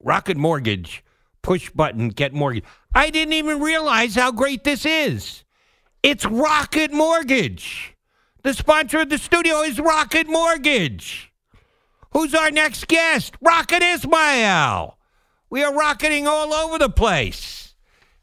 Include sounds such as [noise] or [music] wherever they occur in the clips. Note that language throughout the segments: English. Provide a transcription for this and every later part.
Rocket Mortgage. Push button, get mortgage. I didn't even realize how great this is. It's Rocket Mortgage. The sponsor of the studio is Rocket Mortgage. Who's our next guest? Rocket Ismail. We are rocketing all over the place.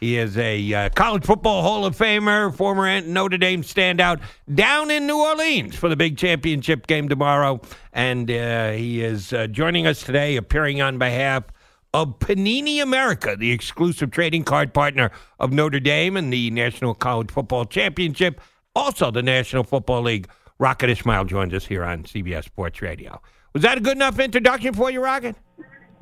He is a uh, college football Hall of Famer, former Notre Dame standout down in New Orleans for the big championship game tomorrow. And uh, he is uh, joining us today, appearing on behalf of Panini America, the exclusive trading card partner of Notre Dame and the National College Football Championship, also the National Football League. Rocket Ismail joins us here on CBS Sports Radio. Was that a good enough introduction for you, Rocket?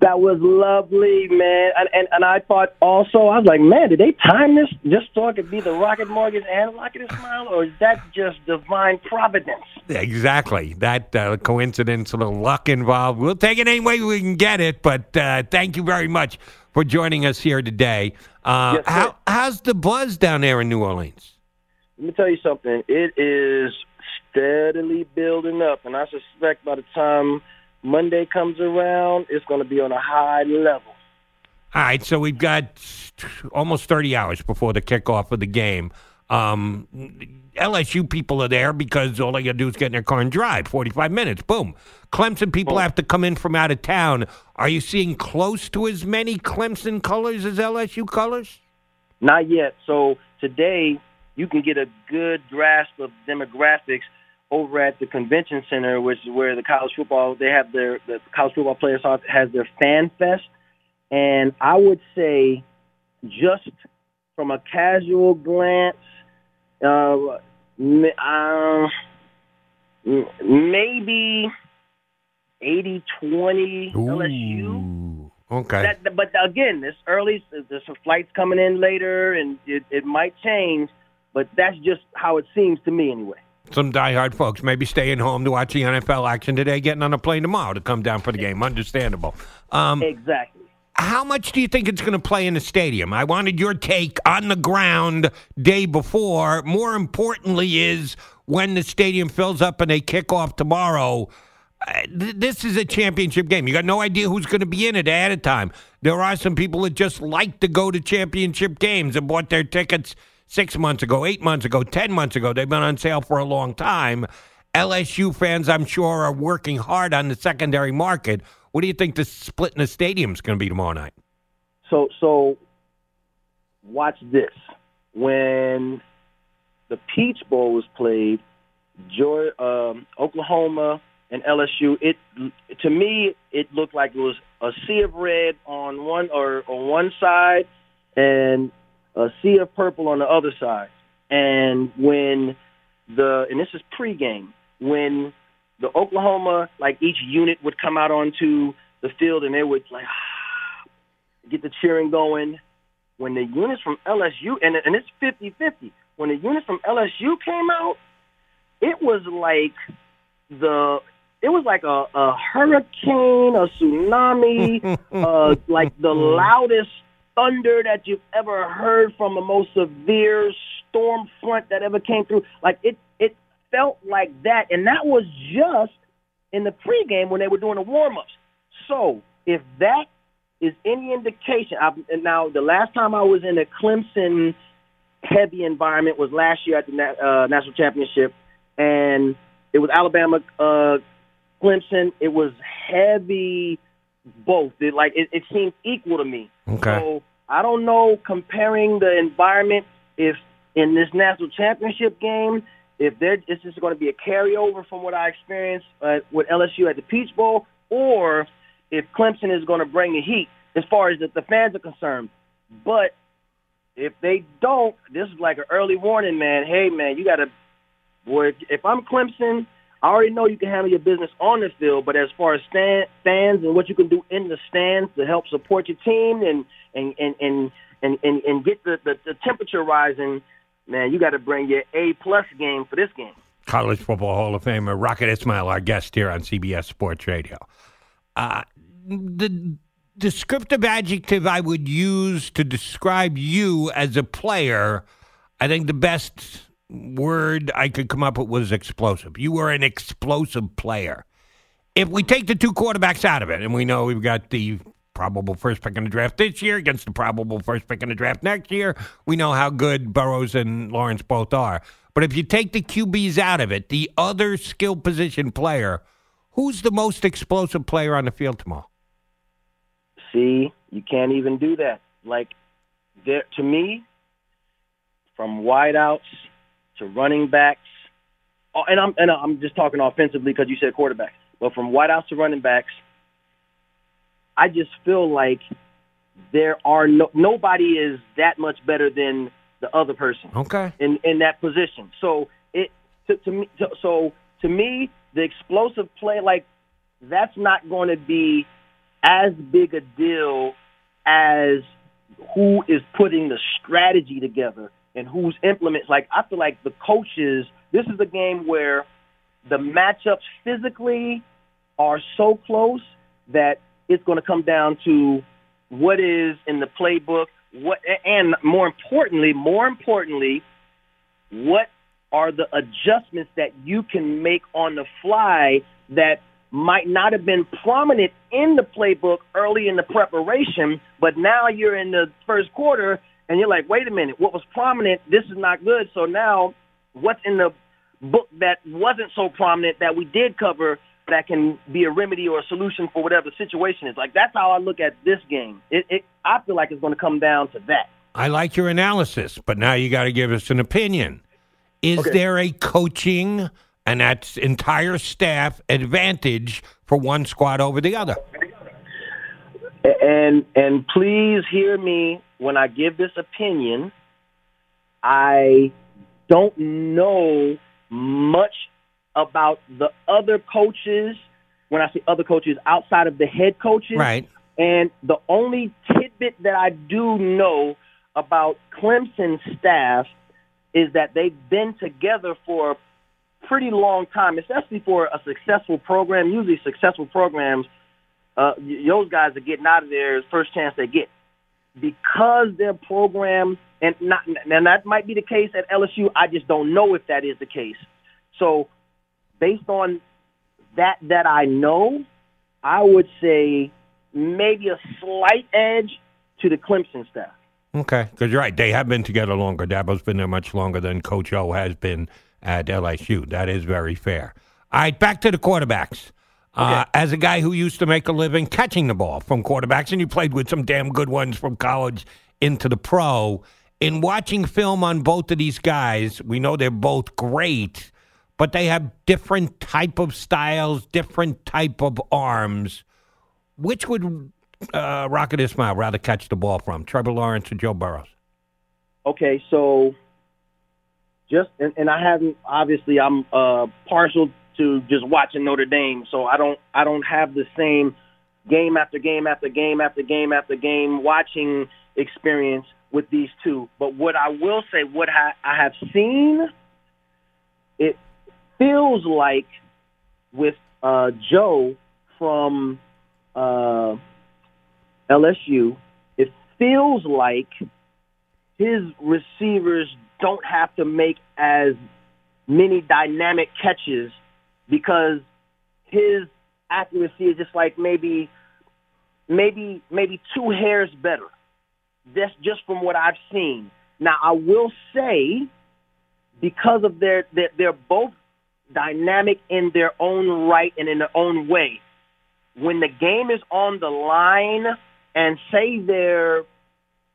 That was lovely, man. And, and and I thought also, I was like, man, did they time this just so it could be the Rocket Mortgage and Rocket Ismail, or is that just divine providence? Exactly. That uh, coincidence, a little luck involved. We'll take it any way we can get it, but uh, thank you very much for joining us here today. Uh, Yes, how, how's the buzz down there in New Orleans? Let me tell you something. It is steadily building up, and I suspect by the time Monday comes around, it's going to be on a high level. All right, so we've got almost 30 hours before the kickoff of the game. Um, LSU people are there because all they got to do is get in their car and drive. 45 minutes, boom. Clemson people have to come in from out of town. Are you seeing close to as many Clemson colors as LSU colors? Not yet. So today, you can get a good grasp of demographics over at the convention center, which is where the college football they have their the college football players has their fan fest, and I would say, just from a casual glance, uh, m- uh, maybe 80-20 LSU. Okay. That, but again, it's early. There's some flights coming in later, and it, it might change. But that's just how it seems to me, anyway. Some diehard folks maybe staying home to watch the NFL action today, getting on a plane tomorrow to come down for the game. Understandable. Um, Exactly. how much do you think it's going to play in the stadium? I wanted your take on the ground day before. More importantly, is when the stadium fills up and they kick off tomorrow. uh, This is a championship game. You got no idea who's going to be in it ahead of time. There are some people that just like to go to championship games and bought their tickets six months ago, eight months ago, ten months ago. They've been on sale for a long time. LSU fans, I'm sure, are working hard on the secondary market. What do you think the split in the stadium is going to be tomorrow night? So, so watch this. When the Peach Bowl was played, Georgia, um, Oklahoma and LSU, it to me it looked like it was a sea of red on one or on one side, and a sea of purple on the other side. And when the and this is pregame when the Oklahoma like each unit would come out onto the field and they would like [sighs] get the cheering going. When the units from LSU and and it's 50-50. When the units from LSU came out, it was like the it was like a, a hurricane, a tsunami, [laughs] uh, like the loudest thunder that you've ever heard from a most severe storm front that ever came through. Like it, it felt like that, and that was just in the pregame when they were doing the warm-ups. So if that is any indication, I, and now the last time I was in a Clemson heavy environment was last year at the uh, national championship, and it was Alabama, uh, Clemson. It was heavy, both. It, like it, it seemed equal to me. Okay. So I don't know comparing the environment if in this national championship game if there this is going to be a carryover from what I experienced uh, with LSU at the Peach Bowl, or if Clemson is going to bring the heat as far as the, the fans are concerned. But if they don't, this is like an early warning, man. Hey, man, you got to. Boy, if I'm Clemson, I already know you can handle your business on the field, but as far as stand, fans and what you can do in the stands to help support your team and and and and and, and, and get the, the, the temperature rising, man, you got to bring your A plus game for this game. College Football Hall of Famer Rocket Ismail, our guest here on CBS Sports Radio. Uh, the descriptive adjective I would use to describe you as a player, I think the best word I could come up with was explosive. You were an explosive player. If we take the two quarterbacks out of it, and we know we've got the probable first pick in the draft this year against the probable first pick in the draft next year, we know how good Burrows and Lawrence both are. But if you take the QBs out of it, the other skill position player, who's the most explosive player on the field tomorrow? See, you can't even do that. Like, there, to me, from wideouts to running backs, oh, and I'm and I'm just talking offensively because you said quarterbacks. But from wideouts to running backs, I just feel like there are no nobody is that much better than the other person Okay. in in that position. So it to, to me to, so to me the explosive play like that's not going to be as big a deal as who is putting the strategy together and who's implements like I feel like the coaches this is a game where the matchups physically are so close that it's going to come down to what is in the playbook, what, and more importantly, more importantly, what are the adjustments that you can make on the fly that might not have been prominent in the playbook early in the preparation, but now you're in the first quarter and you're like, wait a minute, what was prominent, this is not good. So now what's in the book that wasn't so prominent that we did cover that can be a remedy or a solution for whatever the situation is. Like that's how I look at this game. It, it I feel like it's going to come down to that. I like your analysis, but now you got to give us an opinion. Is Okay. there a coaching and that's entire staff advantage for one squad over the other? And and please hear me when I give this opinion. I don't know much about the other coaches. When I say other coaches, outside of the head coaches, Right. And the only tidbit that I do know about Clemson's staff is that they've been together for a pretty long time, especially for a successful program. Usually, successful programs, uh, those guys are getting out of there first chance they get because their program and not and that might be the case at LSU. I just don't know if that is the case. So, based on that that I know, I would say maybe a slight edge to the Clemson staff. Okay, because you're right. They have been together longer. Dabo's been there much longer than Coach O has been at LSU. That is very fair. All right, back to the quarterbacks. Uh, as a guy who used to make a living catching the ball from quarterbacks, and you played with some damn good ones from college into the pro, in watching film on both of these guys, we know they're both great, but they have different type of styles, different type of arms. Which would uh, Rocket Ismail rather catch the ball from, Trevor Lawrence or Joe Burrows? Okay, so just and, and I haven't obviously I'm uh, partial to just watching Notre Dame, so I don't I don't have the same game after game after game after game after game watching experience with these two. But what I will say, what I, I have seen, it feels like with uh, Joe from uh, LSU, it feels like his receivers don't have to make as many dynamic catches because his accuracy is just like maybe maybe maybe two hairs better. That's just from what I've seen. Now I will say because of their they're, they're both dynamic in their own right and in their own way. When the game is on the line and say they're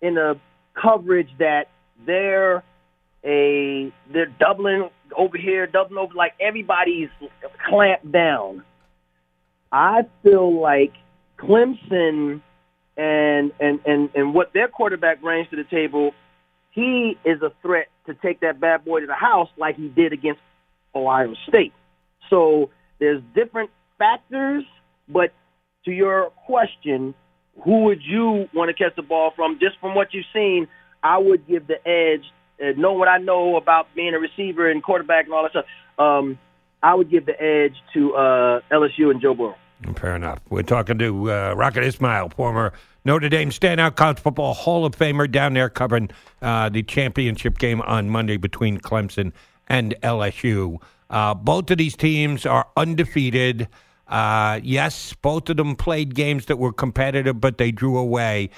in a coverage that they're a they're doubling over here, doubling over like everybody's clamped down. I feel like Clemson and and and and what their quarterback brings to the table, he is a threat to take that bad boy to the house like he did against Ohio State. So there's different factors, but to your question, who would you want to catch the ball from? Just from what you've seen, I would give the edge. Uh, know what I know about being a receiver and quarterback and all that stuff. Um, I would give the edge to uh, LSU and Joe Burrow. Fair enough. We're talking to uh, Rocket Ismail, former Notre Dame standout college football Hall of Famer, down there covering uh, the championship game on Monday between Clemson and LSU. Uh, both of these teams are undefeated. Uh, yes, both of them played games that were competitive, but they drew away.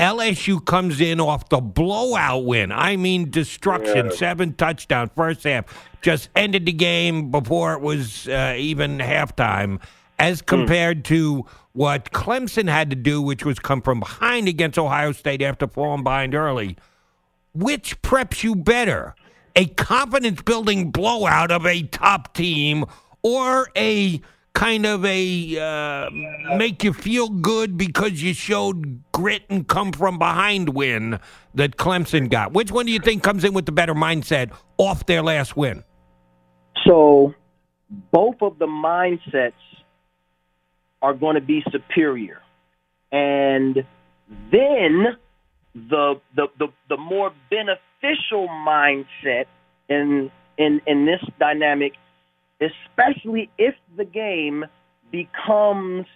LSU comes in off the blowout win. I mean, destruction. Yeah. Seven touchdown first half. Just ended the game before it was uh, even halftime. As compared to what Clemson had to do, which was come from behind against Ohio State after falling behind early. Which preps you better? A confidence building blowout of a top team or a kind of a uh, make you feel good because you showed grit and come from behind win that Clemson got? Which one do you think comes in with the better mindset off their last win? So both of the mindsets are going to be superior. And then the the the, the more beneficial mindset in in in this dynamic, especially if the game becomes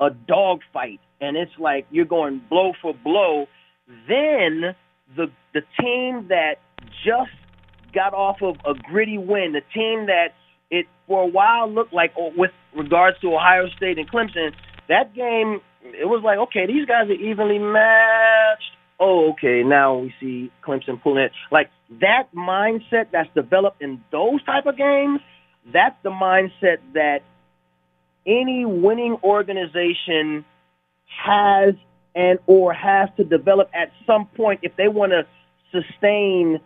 a dogfight and it's like you're going blow for blow, then the the team that just got off of a gritty win, the team that it for a while looked like oh, with regards to Ohio State and Clemson, that game it was like okay, these guys are evenly matched. Oh, okay, now we see Clemson pulling it. Like that mindset that's developed in those type of games, that's the mindset that any winning organization has and or has to develop at some point if they want to sustain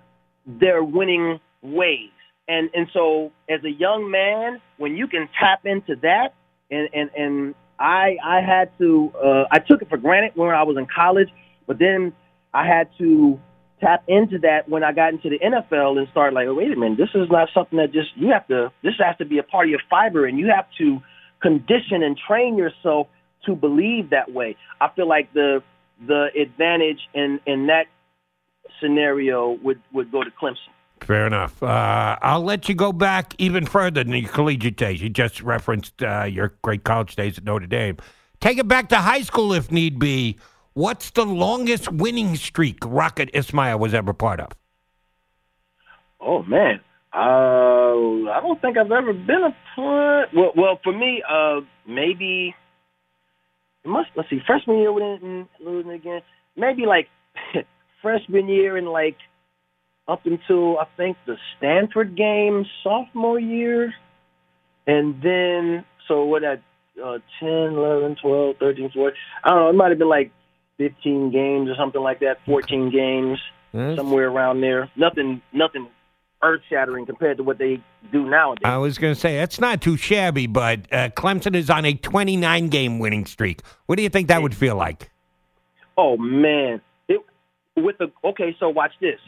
their winning ways. And and so as a young man, when you can tap into that and and and I I had to uh I took it for granted when I was in college, but then I had to tap into that when I got into the NFL and start like, oh, wait a minute, this is not something that just you have to this has to be a part of your fiber and you have to condition and train yourself to believe that way. I feel like the the advantage in in that scenario would would go to Clemson. Fair enough. Uh, I'll let you go back even further than your collegiate days. You just referenced uh, your great college days at Notre Dame. Take it back to high school if need be. What's the longest winning streak Rocket Ismail was ever part of? Oh man, uh, I don't think I've ever been a part. Well, well, for me, uh, maybe it must. Let's see, freshman year lose it again. Maybe like [laughs] freshman year and like up until I think the Stanford game sophomore year, and then so what? That uh, 10, 11, 12, 13, 14. I don't know. It might have been like 15 games or something like that. 14 games, Yes. somewhere around there. Nothing, nothing earth shattering compared to what they do nowadays. I was going to say that's not too shabby, but uh, Clemson is on a 29 game winning streak. What do you think that would feel like? Oh man, it with a okay. So watch this.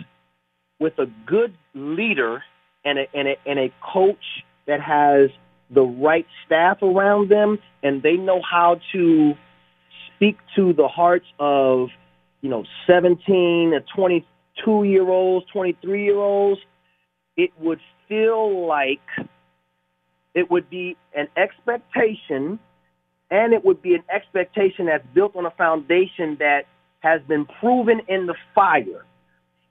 With a good leader and a and a and a coach that has the right staff around them, and they know how to speak to the hearts of you know 17 to 22 year olds, 23 year olds. It would feel like it would be an expectation and it would be an expectation that's built on a foundation that has been proven in the fire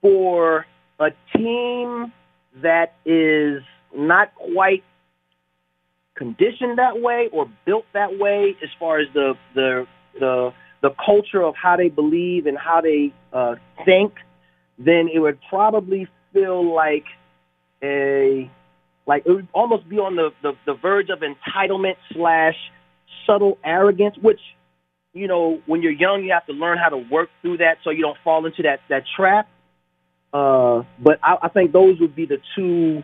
for a team that is not quite conditioned that way or built that way as far as the the the the culture of how they believe and how they uh, think, then it would probably feel like a like it would almost be on the, the, the verge of entitlement slash subtle arrogance, which, you know, when you're young, you have to learn how to work through that so you don't fall into that, that trap. Uh, but I, I think those would be the two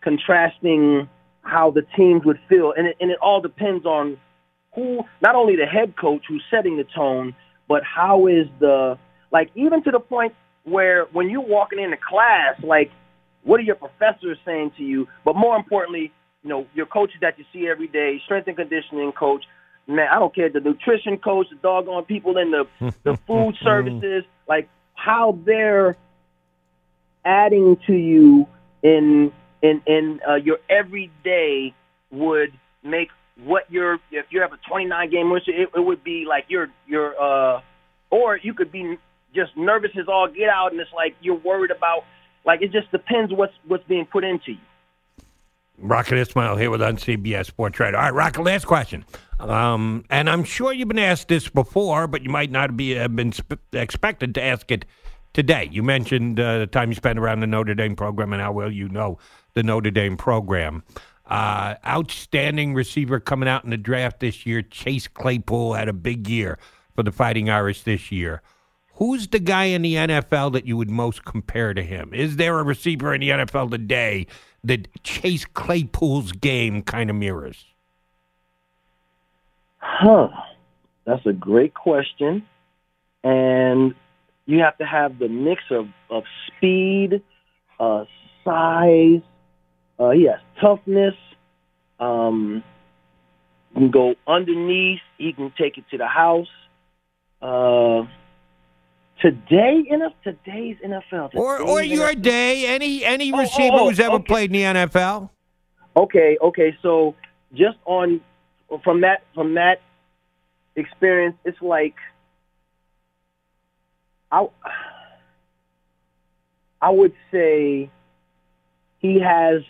contrasting how the teams would feel. And it, and it all depends on who, not only the head coach who's setting the tone, but how is the, like, even to the point where when you're walking into class, like, what are your professors saying to you? But more importantly, you know, your coaches that you see every day, strength and conditioning coach, man, I don't care the nutrition coach, the doggone people in the the [laughs] food services, like how they're adding to you in in in uh, your everyday would make what you're if you have a 29 game win streak, it, it would be like you're you're uh or you could be just nervous as all get out and it's like you're worried about like it just depends what's what's being put into you. Rocket Ismail here with on CBS Sports Radio. All right, Rocket, last question. Um, and I'm sure you've been asked this before, but you might not be have been sp- expected to ask it today. You mentioned uh, the time you spent around the Notre Dame program and how well you know the Notre Dame program. Uh, outstanding receiver coming out in the draft this year. Chase Claypool had a big year for the Fighting Irish this year. Who's the guy in the NFL that you would most compare to him? Is there a receiver in the NFL today that Chase Claypool's game kind of mirrors? Huh. That's a great question. And you have to have the mix of, of speed, uh, size, uh, he has toughness. Um, he can go underneath. He can take it to the house. Uh, today, enough today's NFL. Or or Today's your NFL. day, any any Oh, receiver oh, who's ever okay. played in the NFL? Okay, okay. So just on from that from that experience, it's like I I would say he has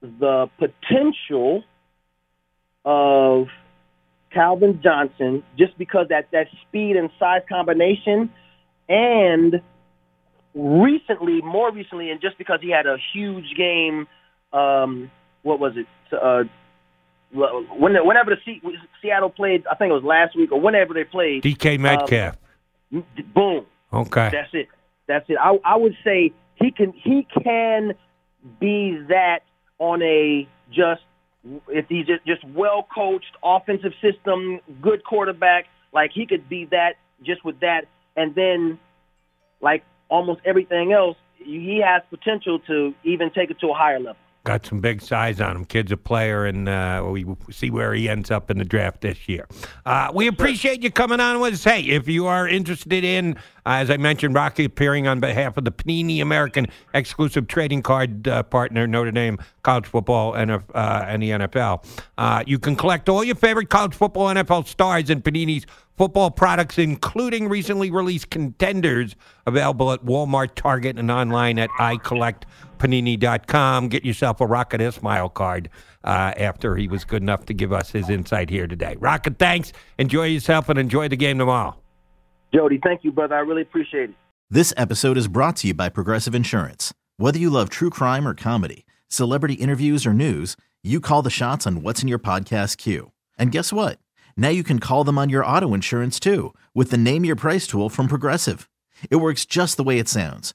the potential of Calvin Johnson just because that that speed and size combination and recently more recently and just because he had a huge game um what was it? Uh, when, whenever the Seattle played, I think it was last week or whenever they played. DK Metcalf. Boom. okay. That's it. That's it. I, I would say he can he can be that on a just if he's just, well coached offensive system, good quarterback. Like he could be that just with that, and then like almost everything else, he has potential to even take it to a higher level. Got some big size on him. Kid's a player, and uh, we see where he ends up in the draft this year. Uh, we appreciate you coming on with us. Hey, if you are interested in, uh, as I mentioned, Rocky appearing on behalf of the Panini American exclusive trading card uh, partner, Notre Dame College Football and, uh, and the NFL, uh, you can collect all your favorite college football NFL stars in Panini's football products, including recently released contenders, available at Walmart, Target, and online at iCollectPanini.com. Get yourself a Rocket Ismail card uh, after he was good enough to give us his insight here today. Rocket, thanks. Enjoy yourself and enjoy the game tomorrow. Jody, thank you, brother. I really appreciate it. This episode is brought to you by Progressive Insurance. Whether you love true crime or comedy, celebrity interviews or news, you call the shots on what's in your podcast queue. And guess what? Now you can call them on your auto insurance too with the Name Your Price tool from Progressive. It works just the way it sounds.